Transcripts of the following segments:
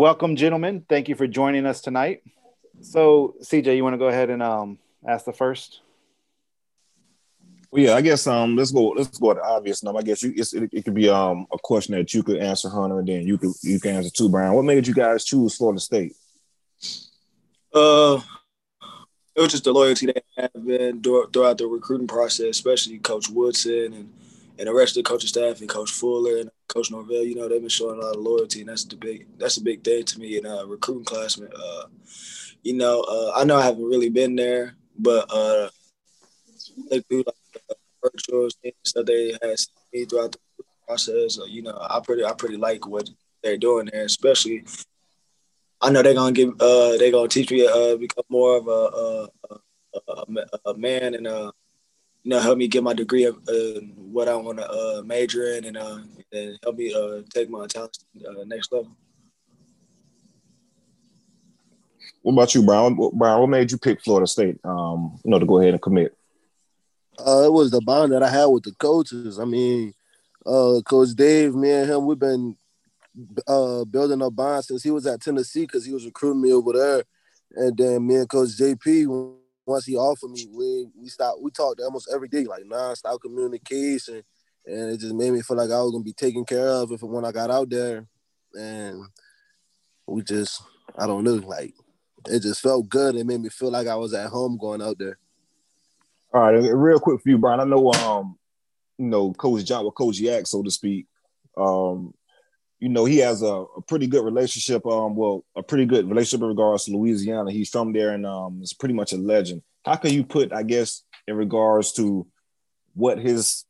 Welcome, gentlemen. Thank you for joining us tonight. So, CJ, you want to go ahead and um, ask the first? Well, yeah, I guess um, let's go. Let's go to obvious number. I guess you, it, it could be um a question that you could answer, Hunter, and then you could you can answer too, Brian. What made you guys choose Florida State? Uh, it was just the loyalty they have been throughout the recruiting process, especially Coach Woodson and and the rest of the coaching staff and Coach Fuller and Coach Norvell. You know, they've been showing a lot of loyalty, and that's the big that's a big thing to me in uh, recruiting classmen. Uh, you know, uh, I know I haven't really been there, but uh, they do like the virtual things that they had me throughout the process. Uh, you know, I pretty I pretty like what they're doing there, especially. I know they're gonna give uh they're gonna teach me uh become more of a a, a, a man and uh you know help me get my degree of uh, what I want to uh, major in and uh and help me uh take my talent to the uh, next level. What about you, Brian? Brian, what made you pick Florida State? Um, you know, to go ahead and commit. Uh, it was the bond that I had with the coaches. I mean, uh, Coach Dave, me and him, we've been uh, building a bond since he was at Tennessee because he was recruiting me over there. And then me and Coach JP, once he offered me, we we stopped. We talked almost every day, like non-stop communication, and it just made me feel like I was gonna be taken care of if when I got out there. And we just, I don't know, like it just felt good. It made me feel like I was at home going out there. All right, real quick for you, Brian. I know, um, you know, Coach John with Coach Yak, so to speak. Um, you know, he has a, a, pretty good relationship. Um, well, a pretty good relationship in regards to Louisiana. He's from there, and um, is pretty much a legend. How can you put, I guess, in regards to what his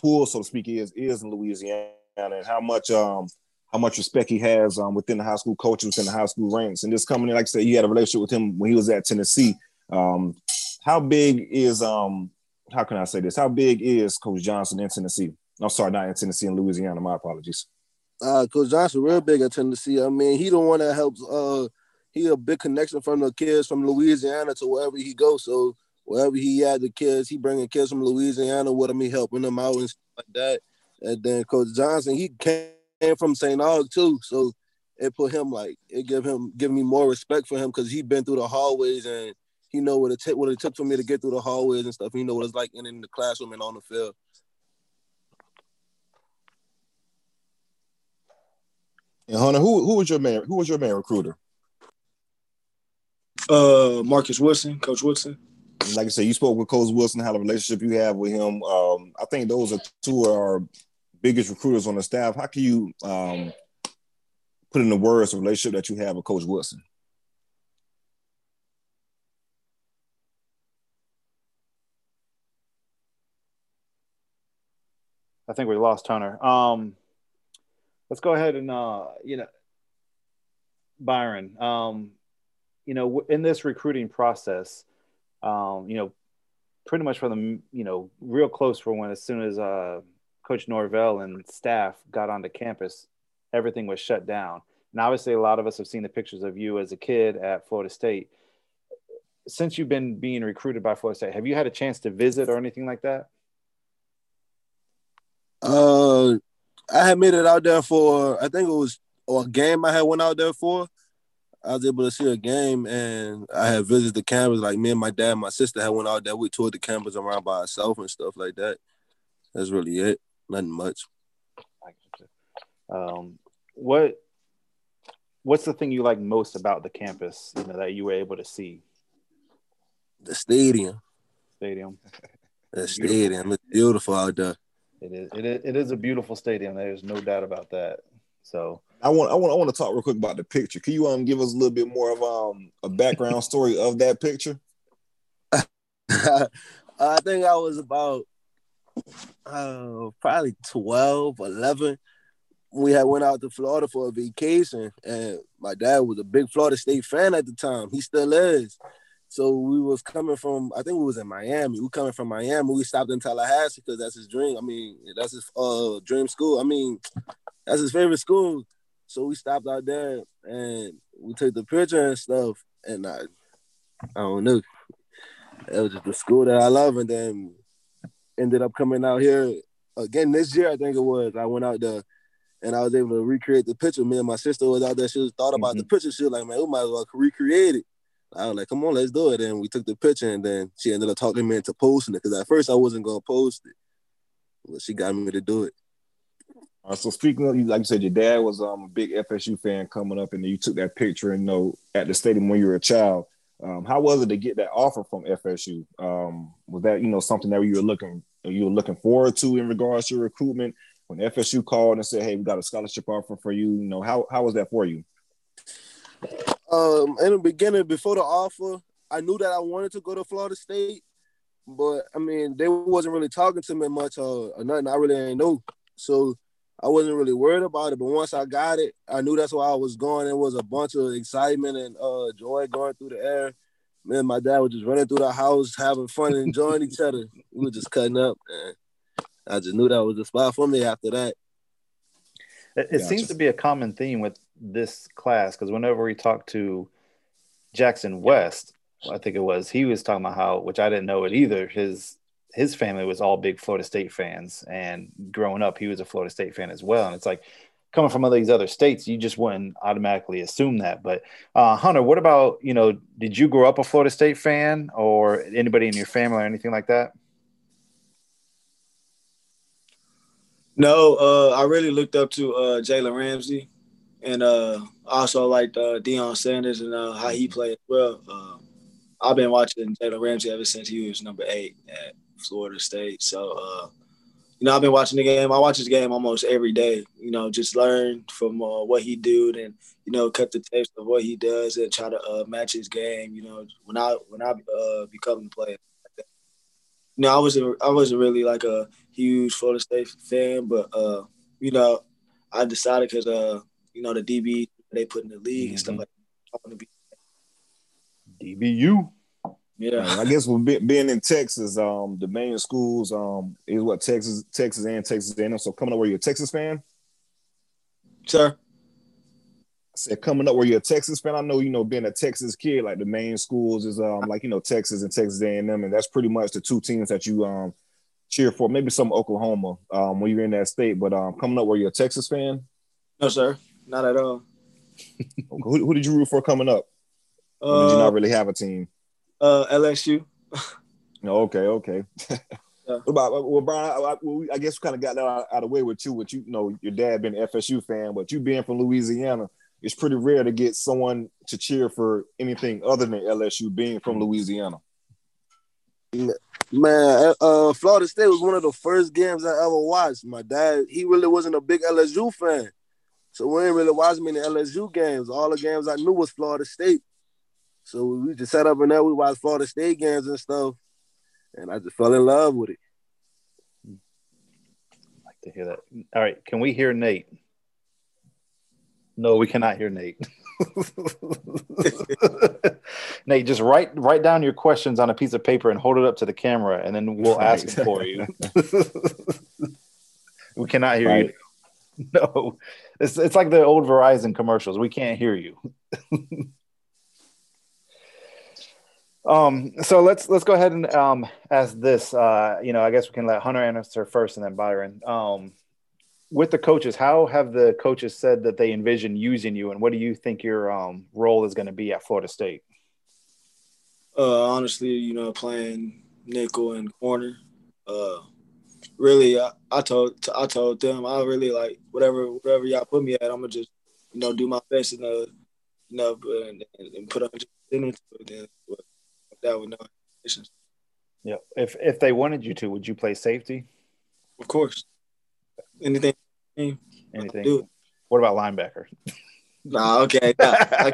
pool, so to speak, is is in Louisiana, and how much um how much respect he has um, within the high school coaches, within the high school ranks. And this company, like I said, you had a relationship with him when he was at Tennessee. Um, how big is um how can I say this? How big is Coach Johnson in Tennessee? I'm sorry, not in Tennessee, in Louisiana. My apologies. Uh, Coach Johnson real big at Tennessee. I mean, he the one that helps. Uh, he a big connection from the kids from Louisiana to wherever he goes. So wherever he had the kids, he bringing kids from Louisiana with him. He helping them out and stuff like that. And then Coach Johnson, he came from St. Aug too, so it put him like it give him give me more respect for him because he been through the hallways and he know what it t- what it took for me to get through the hallways and stuff. He know what it's like in, in the classroom and on the field. And Hunter, who who was your man? Who was your man recruiter? Uh, Marcus Woodson, Coach Woodson. Like I said, you spoke with Coach Woodson. How the relationship you have with him? Um, I think those are two of our biggest recruiters on the staff. How can you um, put in the words the relationship that you have with Coach Woodson? I think we lost Hunter. Um, let's go ahead and uh, you know, Byron. Um, you know, in this recruiting process, um, you know, pretty much from the you know real close for when as soon as uh, Coach Norvell and staff got onto campus, everything was shut down. And obviously, a lot of us have seen the pictures of you as a kid at Florida State. Since you've been being recruited by Florida State, have you had a chance to visit or anything like that? Uh, I had made it out there for I think it was a game I had went out there for. I was able to see a game and I had visited the campus. Like me and my dad, and my sister had went out there. We toured the campus around by ourselves and stuff like that. That's really it. Nothing much. Um, what What's the thing you like most about the campus? You know that you were able to see. The stadium. Stadium. The stadium. It's beautiful out there. It is. It is. It is a beautiful stadium. There's no doubt about that. So I want. I want. I want to talk real quick about the picture. Can you um give us a little bit more of um a background story of that picture? I think I was about uh, probably 12, 11. We had went out to Florida for a vacation, and my dad was a big Florida State fan at the time. He still is. So we was coming from, I think we was in Miami. We coming from Miami. We stopped in Tallahassee because that's his dream. I mean, that's his uh dream school. I mean, that's his favorite school. So we stopped out there and we took the picture and stuff. And I, I don't know. It was just the school that I love. And then ended up coming out here again this year. I think it was. I went out there and I was able to recreate the picture. Me and my sister was out there. She was thought about mm-hmm. the picture. She was like, "Man, we might as well recreate it." I was like, "Come on, let's do it." And we took the picture, and then she ended up talking me into posting it because at first I wasn't gonna post it, but she got me to do it. Uh, so speaking of, like you said, your dad was um, a big FSU fan coming up, and you took that picture and you know at the stadium when you were a child. Um, how was it to get that offer from FSU? Um, was that you know something that you were looking you were looking forward to in regards to recruitment? When FSU called and said, "Hey, we got a scholarship offer for you," you know how how was that for you? Um, in the beginning, before the offer, I knew that I wanted to go to Florida State, but I mean they wasn't really talking to me much or, or nothing. I really didn't know, so I wasn't really worried about it. But once I got it, I knew that's where I was going. It was a bunch of excitement and uh, joy going through the air. Man, my dad was just running through the house, having fun enjoying each other. We were just cutting up, and I just knew that was the spot for me after that. It, it gotcha. seems to be a common theme with this class because whenever we talked to Jackson West, I think it was, he was talking about how, which I didn't know it either, his his family was all big Florida State fans, and growing up, he was a Florida State fan as well. And it's like coming from all these other states, you just wouldn't automatically assume that. But uh, Hunter, what about you know? Did you grow up a Florida State fan, or anybody in your family, or anything like that? No, uh, I really looked up to uh, Jalen Ramsey, and uh, also like uh, Deion Sanders and uh, how he played as well. Uh, I've been watching Jalen Ramsey ever since he was number eight at Florida State. So, uh, you know, I've been watching the game. I watch his game almost every day. You know, just learn from uh, what he do and you know cut the tapes of what he does and try to uh, match his game. You know, when I when I uh, become a player. You know, I wasn't I wasn't really like a huge Florida State fan, but uh, you know, I decided because uh, you know the DB they put in the league mm-hmm. and stuff mm-hmm. like that. I want to be DBU. Yeah, I guess with being in Texas, um, the main schools um is what Texas, Texas and Texas A&M. So coming up, where you're a Texas fan? Sir. I said coming up, where you're a Texas fan? I know you know being a Texas kid, like the main schools is um like you know Texas and Texas A&M, and that's pretty much the two teams that you um cheer for. Maybe some Oklahoma um when you're in that state, but um coming up, where you're a Texas fan? No, sir, not at all. who, who, did you root for coming up? Uh, did you not really have a team? Uh, LSU. okay, okay. Yeah. about well, Brian? I, I, I guess we kind of got that out, out of the way with you. With you, you know, your dad being an FSU fan, but you being from Louisiana, it's pretty rare to get someone to cheer for anything other than LSU. Being from Louisiana, man, uh, Florida State was one of the first games I ever watched. My dad, he really wasn't a big LSU fan, so we didn't really watch many LSU games. All the games I knew was Florida State. So we just sat up in there, we watched Florida State games and stuff, and I just fell in love with it. I like to hear that. All right, can we hear Nate? No, we cannot hear Nate. Nate, just write write down your questions on a piece of paper and hold it up to the camera, and then we'll ask them for you. we cannot hear right. you. No, it's it's like the old Verizon commercials. We can't hear you. Um, so let's let's go ahead and um, ask this. Uh, you know, I guess we can let Hunter answer first, and then Byron. Um, with the coaches, how have the coaches said that they envision using you, and what do you think your um, role is going to be at Florida State? Uh, honestly, you know, playing nickel and corner. Uh, really, I, I told I told them I really like whatever whatever y'all put me at. I'm gonna just you know do my best and uh, you know and, and put up into it. Then that with no expectations. Yeah. If if they wanted you to, would you play safety? Of course. Anything. Anything. Do it. What about linebacker? Nah. Okay. Nah.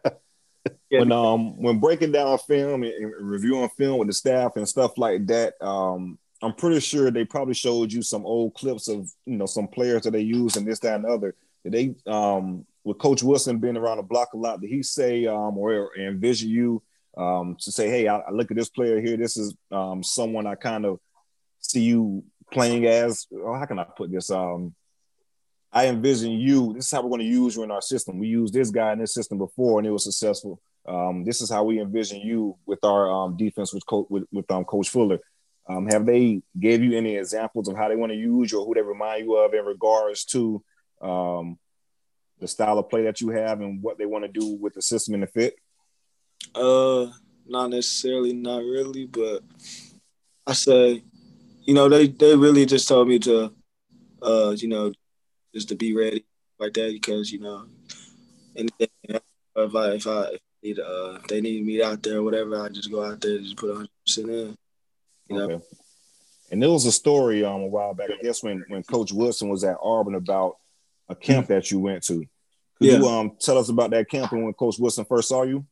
when um when breaking down film and, and, reviewing film with the staff and stuff like that, um, I'm pretty sure they probably showed you some old clips of you know some players that they use and this, that, and other. Did they um with Coach Woodson being around the block a lot, did he say um or envision you um, to say, hey, I, I, look at this player here. This is um, someone I kind of see you playing as. Oh, how can I put this? Um, I envision you. This is how we're going to use you in our system. We used this guy in this system before, and it was successful. Um, this is how we envision you with our um, defense with, Co- with, with um, Coach Fuller. Um, have they gave you any examples of how they want to use you or who they remind you of in regards to um, the style of play that you have and what they want to do with the system and the fit? Uh, not necessarily, not really, but I say, you know, they they really just told me to, uh, you know, just to be ready like that because you know, if I if I if need uh if they need me out there or whatever, I just go out there and just put 100 percent in. You know. Okay. And there was a story um a while back, I guess when when Coach Woodson was at Auburn about a camp that you went to. Could Yeah. you um tell us about that camp and when Coach Woodson first saw you?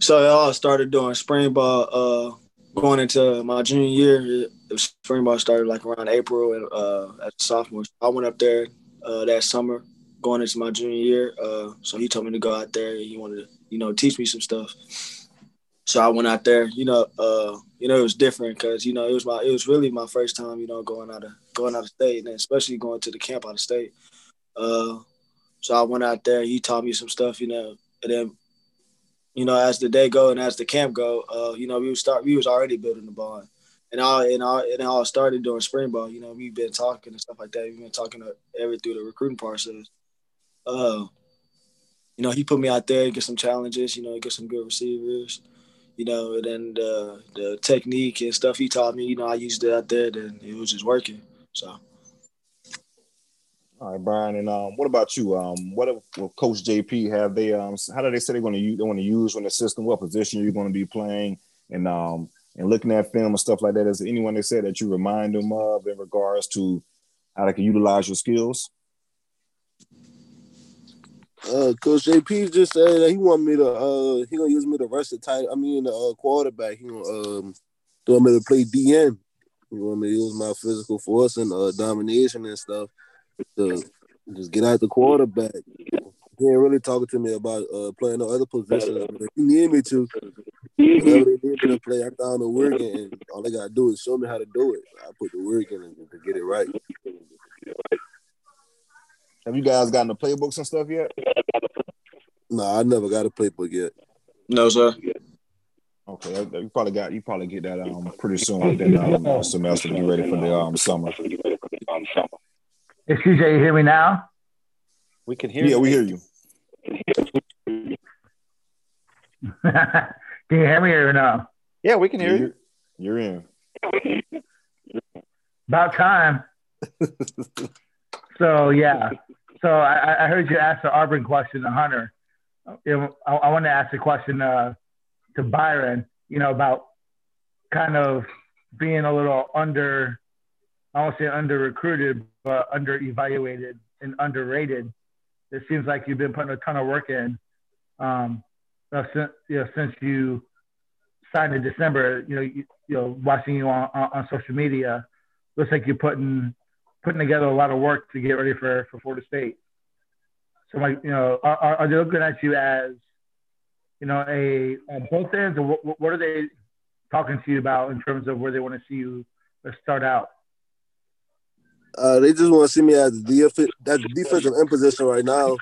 So it all started doing spring ball. Uh, going into my junior year, spring ball started like around April and uh, as a sophomore. I went up there uh, that summer, going into my junior year. Uh, so he told me to go out there. and He wanted to, you know, teach me some stuff. So I went out there. You know, uh, you know, it was different because you know it was my, it was really my first time, you know, going out of going out of state, and especially going to the camp out of state. Uh, so I went out there. He taught me some stuff, you know, and then you know, as the day go and as the camp go, uh, you know, we was start we was already building the bond. And all and all and all started during spring ball. You know, we've been talking and stuff like that. We've been talking to every through the recruiting process. Uh, you know, he put me out there, get some challenges, you know, get some good receivers, you know, and then the the technique and stuff he taught me, you know, I used it out there, then it was just working. So All right, Brian, and um, what about you? Um, what will Coach JP have they um, how do they say they're going to use? They want to use when the system, what position you're going to be playing, and um, and looking at film and stuff like that. Is anyone they said that you remind them of in regards to how they can utilize your skills? Uh, Coach JP just said that he want me to uh he gonna use me to tight. I mean the uh, quarterback. He gonna um want me to play DN. He want me to use my physical force and uh domination and stuff to just get out the quarterback. He ain't really talking to me about uh playing no other positions. But if need me to, they need me to play, I found the work and all they gotta do is show me how to do it. I put the work in to get it right. Have you guys gotten the playbooks and stuff yet? No, I never got a playbook yet. no, sir. Okay, you probably got you probably get that um pretty soon within um semester to get ready for the um summer. Excuse me, you hear me now? We can hear you. Yeah, you. we hear you. Can you hear me or no? Yeah, we can hear you. You're, you're in. About time. so yeah. So I, I heard you ask the Auburn question to Hunter. I, I want to ask a question uh, to Byron. You know about kind of being a little under, I won't say under recruited, but under evaluated and underrated. It seems like you've been putting a ton of work in. Um, since, you know, since you signed in December, you know, you, you know, watching you on, on, on social media, looks like you're putting putting together a lot of work to get ready for for Florida State. So, like, you know, are, are they looking at you as, you know, a on both ends, or what, what are they talking to you about in terms of where they want to see you start out? Uh, they just want to see me as the that defensive end position right now.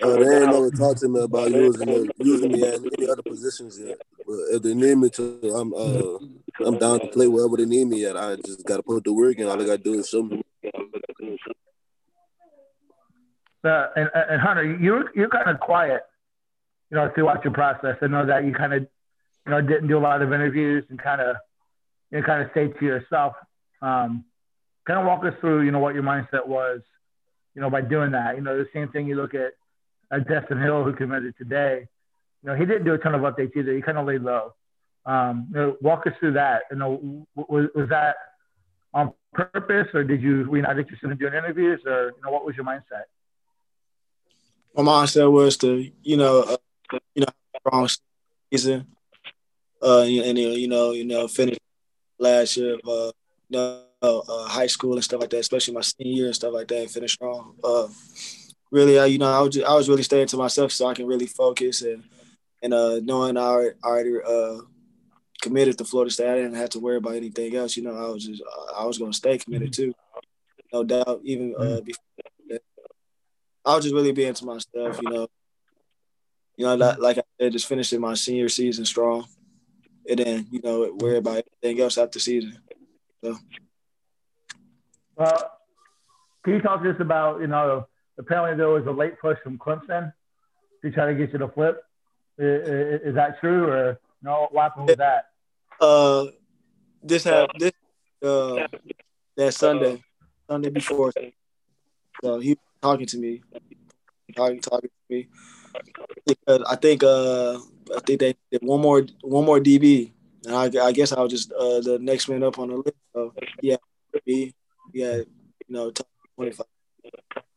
Uh, they ain't never talked to me about using me, using me at any other positions yet. If they need me to, I'm uh, I'm down to play wherever they need me at. I just got to put the work in. All I got to do is show me. Uh, and, and Hunter, you're you're kind of quiet, you know, throughout your process. I know that you kind of, you know, didn't do a lot of interviews and kind of, you know, kind of stayed to yourself. Um, kind of walk us through, you know, what your mindset was, you know, by doing that. You know, the same thing you look at, at Destyn Hill, who committed today. You know, he didn't do a ton of updates either. He kind of laid low. Um, you know, walk us through that. You know, was, was that on purpose, or did you were you not interested in doing interviews, or you know, what was your mindset? My mindset was to, you know, uh, you know, strong season, uh, and you know, you know, finish last year of, uh, you know, uh, high school and stuff like that, especially my senior year and stuff like that, and finish strong. Uh, really, uh, you know, I was just, I was really staying to myself so I can really focus and and uh, knowing I already, already uh, committed to Florida State, I didn't have to worry about anything else. You know, I was just I was going to stay committed too, no doubt. Even uh, before that. I was just really being to myself. You know, you know, like, I said, just finishing my senior season strong, and then you know worry about everything else after season. So. Well, can you talk to us about, you know, apparently there was a late push from Clemson to try to get you to flip. Is, is that true or no? What happened with that? Uh, this had this uh that Sunday, Sunday before. So he was talking to me, talking talking to me. Because I think uh I think they did one more one more DB, and I, I guess I was just uh the next man up on the list. So yeah, me, yeah, you know, twenty five.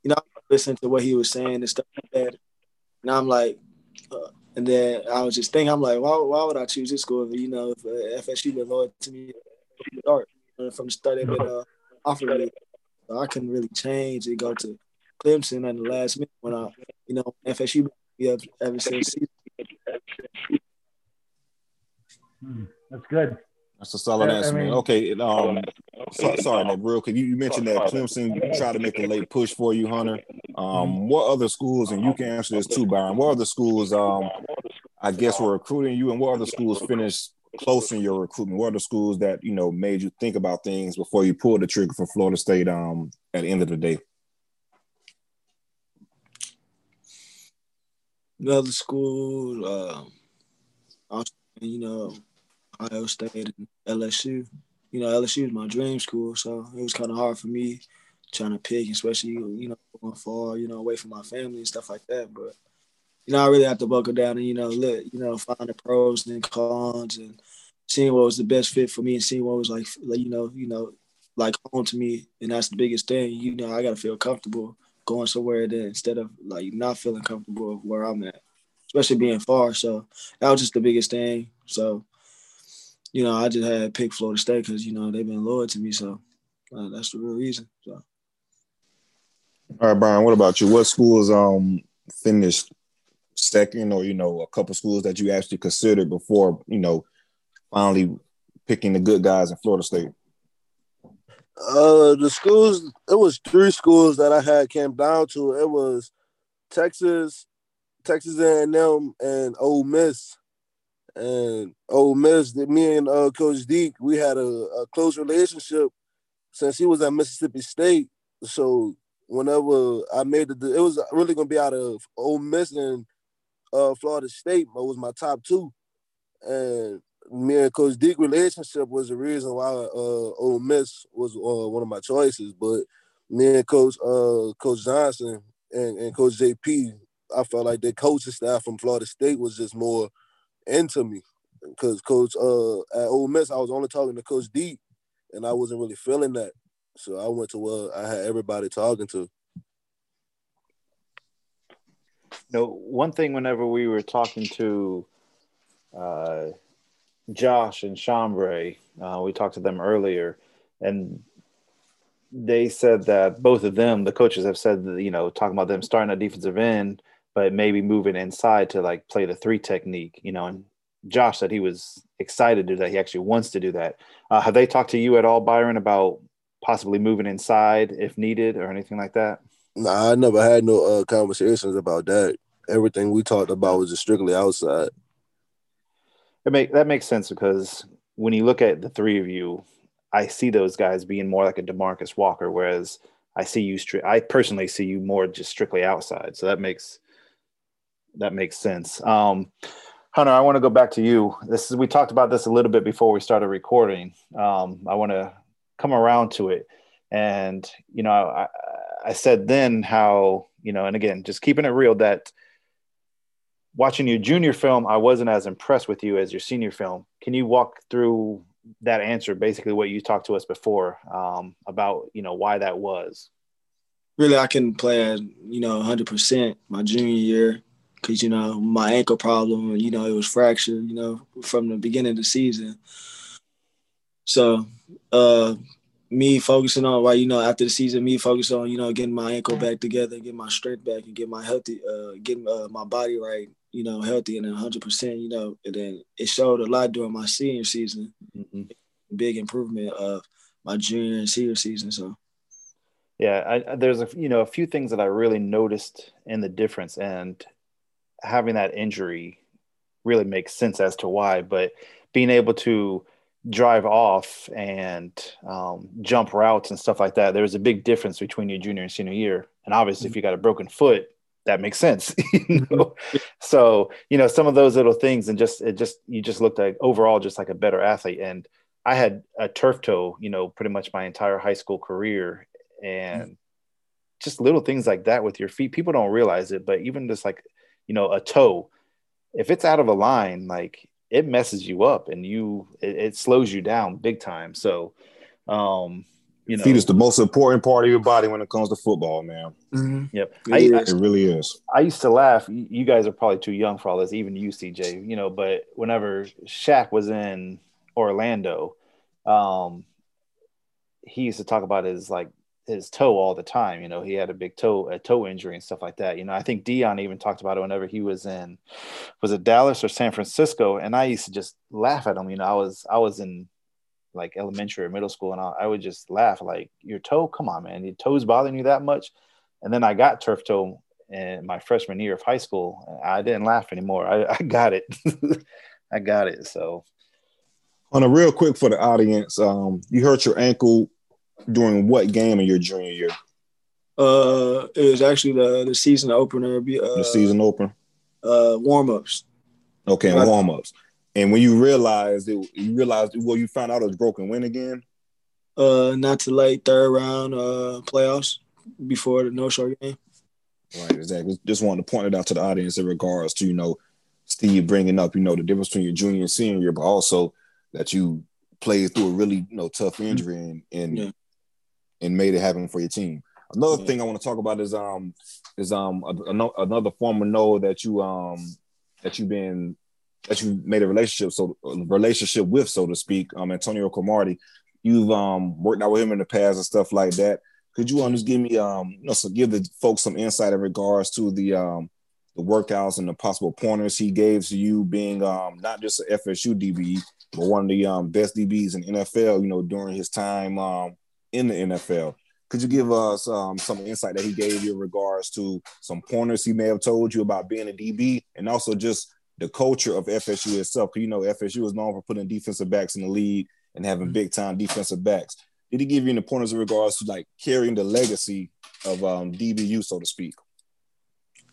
You know, listen to what he was saying and stuff like that. And I'm like, uh, and then I was just thinking, I'm like, why, why would I choose this school? If, you know, if uh, FSU been loyal to me from the start, they've been uh, offering me. So I couldn't really change and go to Clemson at the last minute when I, you know, FSU been ever since. Hmm, that's good. That's a solid yeah, answer, I mean, man. Okay, um, so, sorry, man, real quick. You, you, mentioned that Clemson tried to make a late push for you, Hunter. Um, mm-hmm. what other schools, and you can answer this too, Byron. What other schools, um, I guess, were recruiting you, and what other schools finished close in your recruitment? What are the schools that you know made you think about things before you pulled the trigger for Florida State? Um, at the end of the day. Another school, uh, you know, Ohio State and LSU. You know, LSU is my dream school, so it was kind of hard for me trying to pick, especially you know going far, you know, away from my family and stuff like that. But you know, I really have to buckle down and you know, look, you know, find the pros and cons and seeing what was the best fit for me and seeing what was like, like you know, you know, like home to me, and that's the biggest thing. You know, I gotta feel comfortable going somewhere then instead of like not feeling comfortable where I'm at, especially being far. So that was just the biggest thing. So you know, I just had to pick Florida State because you know they've been loyal to me, so uh, that's the real reason. So. All right, Brian. What about you? What schools um finished second, or you know, a couple schools that you actually considered before you know finally picking the good guys in Florida State? Uh, the schools. It was three schools that I had came down to. It was Texas, Texas A&M, and Ole Miss. And Ole Miss, me and uh, Coach Deke, we had a, a, close relationship since he was at Mississippi State. So whenever I made the, it was really gonna be out of Ole Miss and uh, Florida State. but was my top two, and me and Coach Deke relationship was the reason why uh, Ole Miss was uh, one of my choices. But me and Coach uh, Coach Johnson and, and Coach JP, I felt like the coaching staff from Florida State was just more into me because Coach uh at Ole Miss I was only talking to Coach D, and I wasn't really feeling that, so I went to where I had everybody talking to. No, one thing whenever we were talking to uh, Josh and Shambre, uh, we talked to them earlier, and they said that both of them, the coaches, have said that you know talking about them starting at defensive end but maybe moving inside to like play the three technique, you know. And Josh said he was excited to do that. He actually wants to do that. Uh, have they talked to you at all, Byron, about possibly moving inside if needed or anything like that? Nah, I never had no uh, conversations about that. Everything we talked about was just strictly outside. It make that makes sense because when you look at the three of you, I see those guys being more like a Demarcus Walker, whereas I see you. I personally see you more just strictly outside. So that makes that makes sense. Um, Hunter, I want to go back to you. This is we talked about this a little bit before we started recording. Um, I want to come around to it, and you know, I, I said then how you know, and again, just keeping it real that watching your junior film, I wasn't as impressed with you as your senior film. Can you walk through that answer, basically what you talked to us before um, about, you know, why that was? Really, I can play at you know 100% my junior year because you know my ankle problem, you know it was fractured, you know from the beginning of the season. So, uh, me focusing on right, you know, after the season, me focusing on you know getting my ankle back together, getting my strength back, and get my healthy, uh, getting uh, my body right, you know, healthy and 100 percent, you know, and then it showed a lot during my senior season, mm-hmm. big improvement of my junior and senior season. So. Yeah, I, there's a you know a few things that I really noticed in the difference, and having that injury really makes sense as to why. But being able to drive off and um, jump routes and stuff like that. There's a big difference between your junior and senior year. And obviously, if mm-hmm. you got a broken foot, that makes sense. you mm-hmm. know? So, you know, some of those little things and just, it just, you just looked like overall just like a better athlete. And I had a turf toe, you know, pretty much my entire high school career. And mm-hmm. just little things like that with your feet. People don't realize it, but even just like, you know, a toe, if it's out of a line, like it messes you up and you it, it slows you down big time. So um you know, feet is the most important part of your body when it comes to football, man. Mm-hmm. Yep, it, I, I, it really is. I used to laugh. You guys are probably too young for all this, even you, CJ. You know, but whenever Shaq was in Orlando, um, he used to talk about his like his toe all the time. You know, he had a big toe, a toe injury and stuff like that. You know, I think Deion even talked about it whenever he was in, was it Dallas or San Francisco? And I used to just laugh at him. You know, I was, I was in like elementary or middle school and I, I would just laugh like your toe, come on, man, your toes bothering you that much. And then I got turf toe in my freshman year of high school. I didn't laugh anymore. I, I got it. I got it. So on a real quick for the audience, um, you hurt your ankle during what game in your junior year? Uh, it was actually the the season opener. Uh, the season opener. Uh, warm ups. Okay, right. warm ups. And when you realized it, you realized well, you found out it was broken. When again? Uh, not to late third round uh playoffs before the no show game. Right, exactly. Just wanted to point it out to the audience in regards to you know Steve bringing up you know the difference between your junior and senior year, but also that you played through a really you know tough injury and, and yeah and made it happen for your team. Another yeah. thing I want to talk about is um is um a, a, another former know that you um that you've been that you made a relationship so a relationship with so to speak um Antonio Cromartie. You've um worked out with him in the past and stuff like that. Could you um just give me um you know so give the folks some insight in regards to the um the workouts and the possible pointers he gave to you being um not just an FSU DB but one of the um best DBs in NFL you know during his time um in the NFL. Could you give us um, some insight that he gave you in regards to some pointers he may have told you about being a DB and also just the culture of FSU itself? Because you know FSU is known for putting defensive backs in the league and having mm-hmm. big time defensive backs. Did he give you any pointers in regards to like carrying the legacy of um, DBU, so to speak?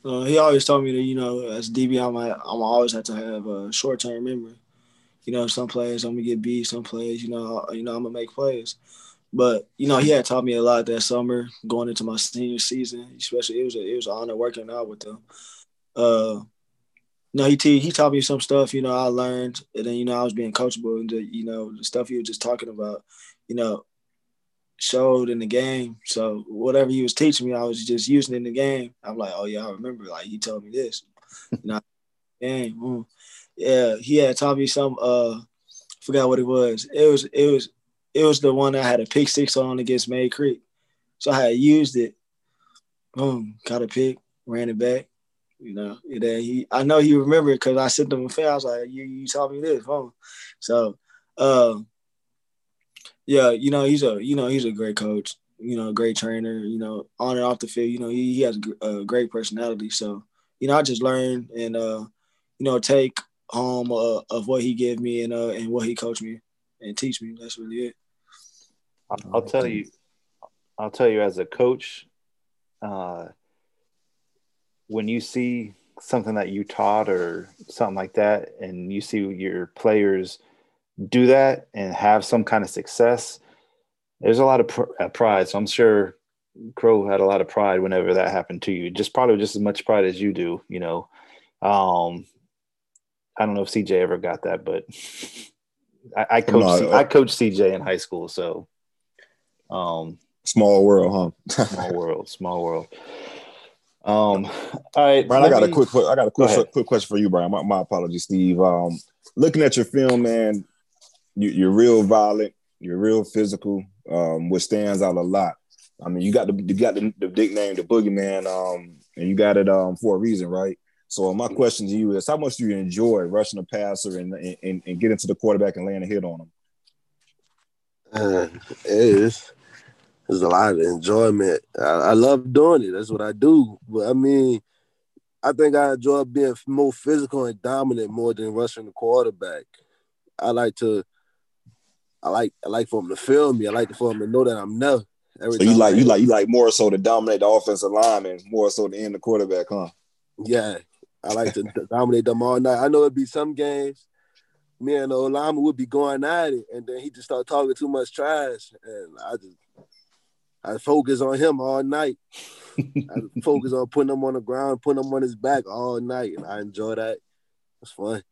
Uh, he always told me that you know, as DB, I'm I'm always have to have a short term memory. You know, some plays I'm gonna get beat, some plays, you know, you know, I'm gonna make plays. But you know, he had taught me a lot that summer going into my senior season. Especially, it was a, it was an honor working out with him. Uh, no, he te- he taught me some stuff. You know, I learned, and then you know, I was being coachable, and the, you know, the stuff he was just talking about, you know, showed in the game. So whatever he was teaching me, I was just using in the game. I'm like, oh yeah, I remember. Like he told me this. you know, game. Mm. Yeah, he had taught me some. Uh, forgot what it was. It was it was it was the one I had a pick six on against Mayde Creek. So I had used it. Boom, caught a pick, ran it back. You know, and then he I know he remembered because I sent him a fail. I was like, you you taught me this, boom. So uh yeah, you know, he's a you know, he's a great coach, you know, great trainer, you know, on and off the field, you know, he, he has a, great personality. So, you know, I just learned and uh, you know, take home uh, of what he gave me and uh and what he coached me and teach me. That's really it. I'll tell you, I'll tell you as a coach, uh, when you see something that you taught or something like that, and you see your players do that and have some kind of success, there's a lot of pr- uh, pride. So I'm sure Crow had a lot of pride whenever that happened to you. Just probably just as much pride as you do. You know, um, I don't know if CJ ever got that, but I, I coached no, I coached CJ in high school, so um, small world, huh? small world, small world. Um, all right, Brian. I got me... a quick, I got a quick, quick question for you, Brian. My, my apologies, Steve. Um, looking at your film, man, you, are real violent. You're real physical, um, which stands out a lot. I mean, you got the you got the, the nickname, the boogeyman, um, and you got it um, for a reason, right? So my question to you is, how much do you enjoy rushing a passer and and, and getting to the quarterback and laying a hit on him? Uh, it is there's a lot of enjoyment. I, I, love doing it. That's what I do. But I mean, I think I enjoy being more physical and dominant more than rushing the quarterback. I like to I like I like for him to feel me. I like for him to know that I'm there. Every so you like you like you like more so to dominate the offensive line and more so to end the quarterback, huh? Yeah, I like to dominate them all night. I know it'd be some games. Me and the lineman would be going at it, and then he just start talking too much trash, and I just I focus on him all night. I focus on putting him on the ground, putting him on his back all night, and I enjoy that. It's fun.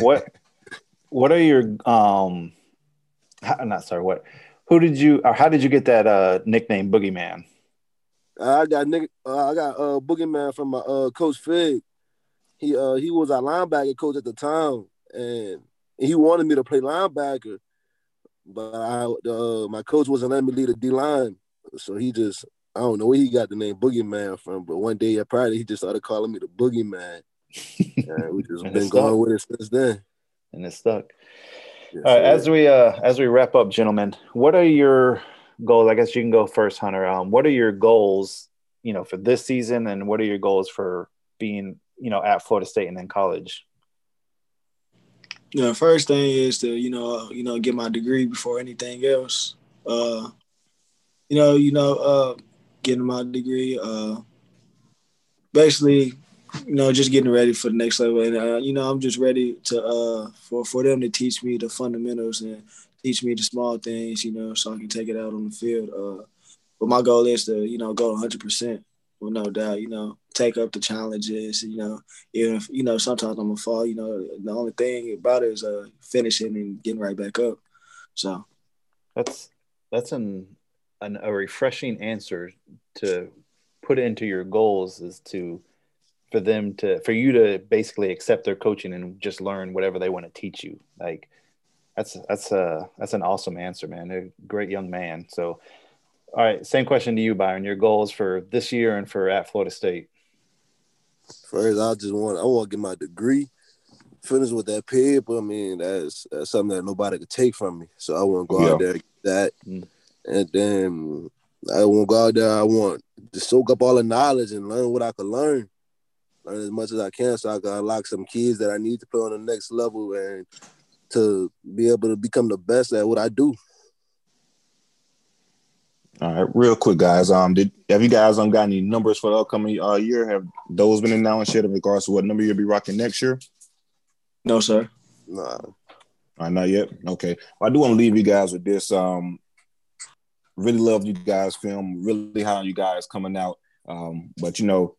What What are your um? Not sorry. What? Who did you or how did you get that uh nickname Boogeyman? I got Nick. Uh, I got uh Boogeyman from my uh coach Fig. He uh he was our linebacker coach at the time, and he wanted me to play linebacker, but I uh my coach wasn't letting me lead the D line, so he just I don't know where he got the name Boogeyman from, but one day at Pride he just started calling me the Boogeyman, and we just been going with it since then. And it stuck. Yes, All right, as we uh as we wrap up, gentlemen, what are your goals? I guess you can go first, Hunter. Um, what are your goals, you know, for this season, and what are your goals for being, you know, at Florida State and then college? Know, first thing is to you know you know get my degree before anything else. Uh, you know, you know, uh, getting my degree. Uh, basically, you know, just getting ready for the next level. And uh, you know, I'm just ready to uh for for them to teach me the fundamentals and teach me the small things, you know, so I can take it out on the field. Uh, but my goal is to, you know, go 100 percent, with no doubt. You know, take up the challenges. You know, even if you know sometimes I'm gonna fall. You know, the only thing about it is uh finishing and getting right back up. So that's that's an, an a refreshing answer to put into your goals is to for them to for you to basically accept their coaching and just learn whatever they want to teach you like that's that's a that's an awesome answer man a great young man so all right same question to you byron your goals for this year and for at florida state first i just want i want to get my degree finish with that paper i mean that's that's something that nobody could take from me so i want to go yeah. out there and get that mm. and then i want to go out there i want to soak up all the knowledge and learn what i could learn learn as much as I can so I can unlock some kids that I need to play on the next level and to be able to become the best at what I do. All right, real quick, guys. Um, did have you guys um got any numbers for the upcoming uh, year? Have those been announced yet in regards to what number you'll be rocking next year? No, sir. Nah. Uh, not yet. Okay. Well, I do want to leave you guys with this. Um, really love you guys' film. Really how you guys coming out. Um, but you know,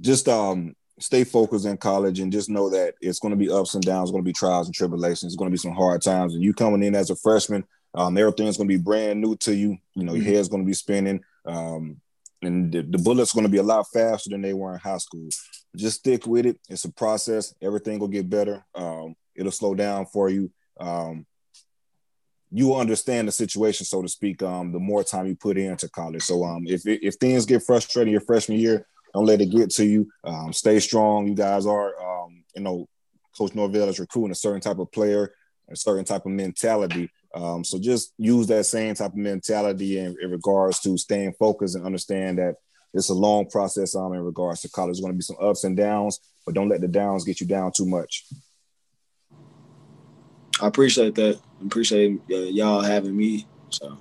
just um stay focused in college and just know that it's going to be ups and downs, going to be trials and tribulations, it's going to be some hard times. And you coming in as a freshman, um, everything's going to be brand new to you. You know, your mm-hmm. head's going to be spinning, um, and the, the bullets going to be a lot faster than they were in high school. Just stick with it. It's a process. Everything will get better. Um, it'll slow down for you. Um, you will understand the situation, so to speak. Um, the more time you put into college. So, um, if if things get frustrating your freshman year, don't let it get to you. Um, stay strong. You guys are, um, you know, Coach Norvell is recruiting a certain type of player, a certain type of mentality. Um, so just use that same type of mentality in, in, regards to staying focused and understand that it's a long process um, in regards to college. There's going to be some ups and downs, but don't let the downs get you down too much. I appreciate that. I appreciate uh, y'all having me. So,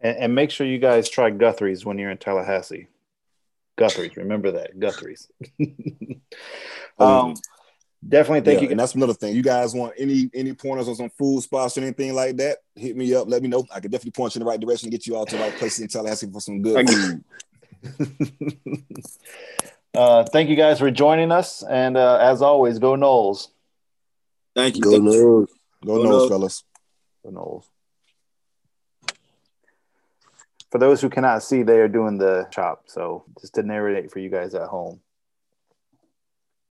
and, and, make sure you guys try Guthrie's when you're in Tallahassee. Guthrie's. Remember that Guthrie's. um, definitely thank yeah, you. And that's another thing. You guys want any any pointers on some food spots or anything like that? Hit me up. Let me know. I can definitely point you in the right direction and get you all to the right places in Tallahassee for some good food. uh, thank you guys for joining us, and uh, as always, go Noles. Thank you. Go Noles. Go, go Noles, fellas. Go Noles for those who cannot see, they are doing the chop. So just to narrate for you guys at home.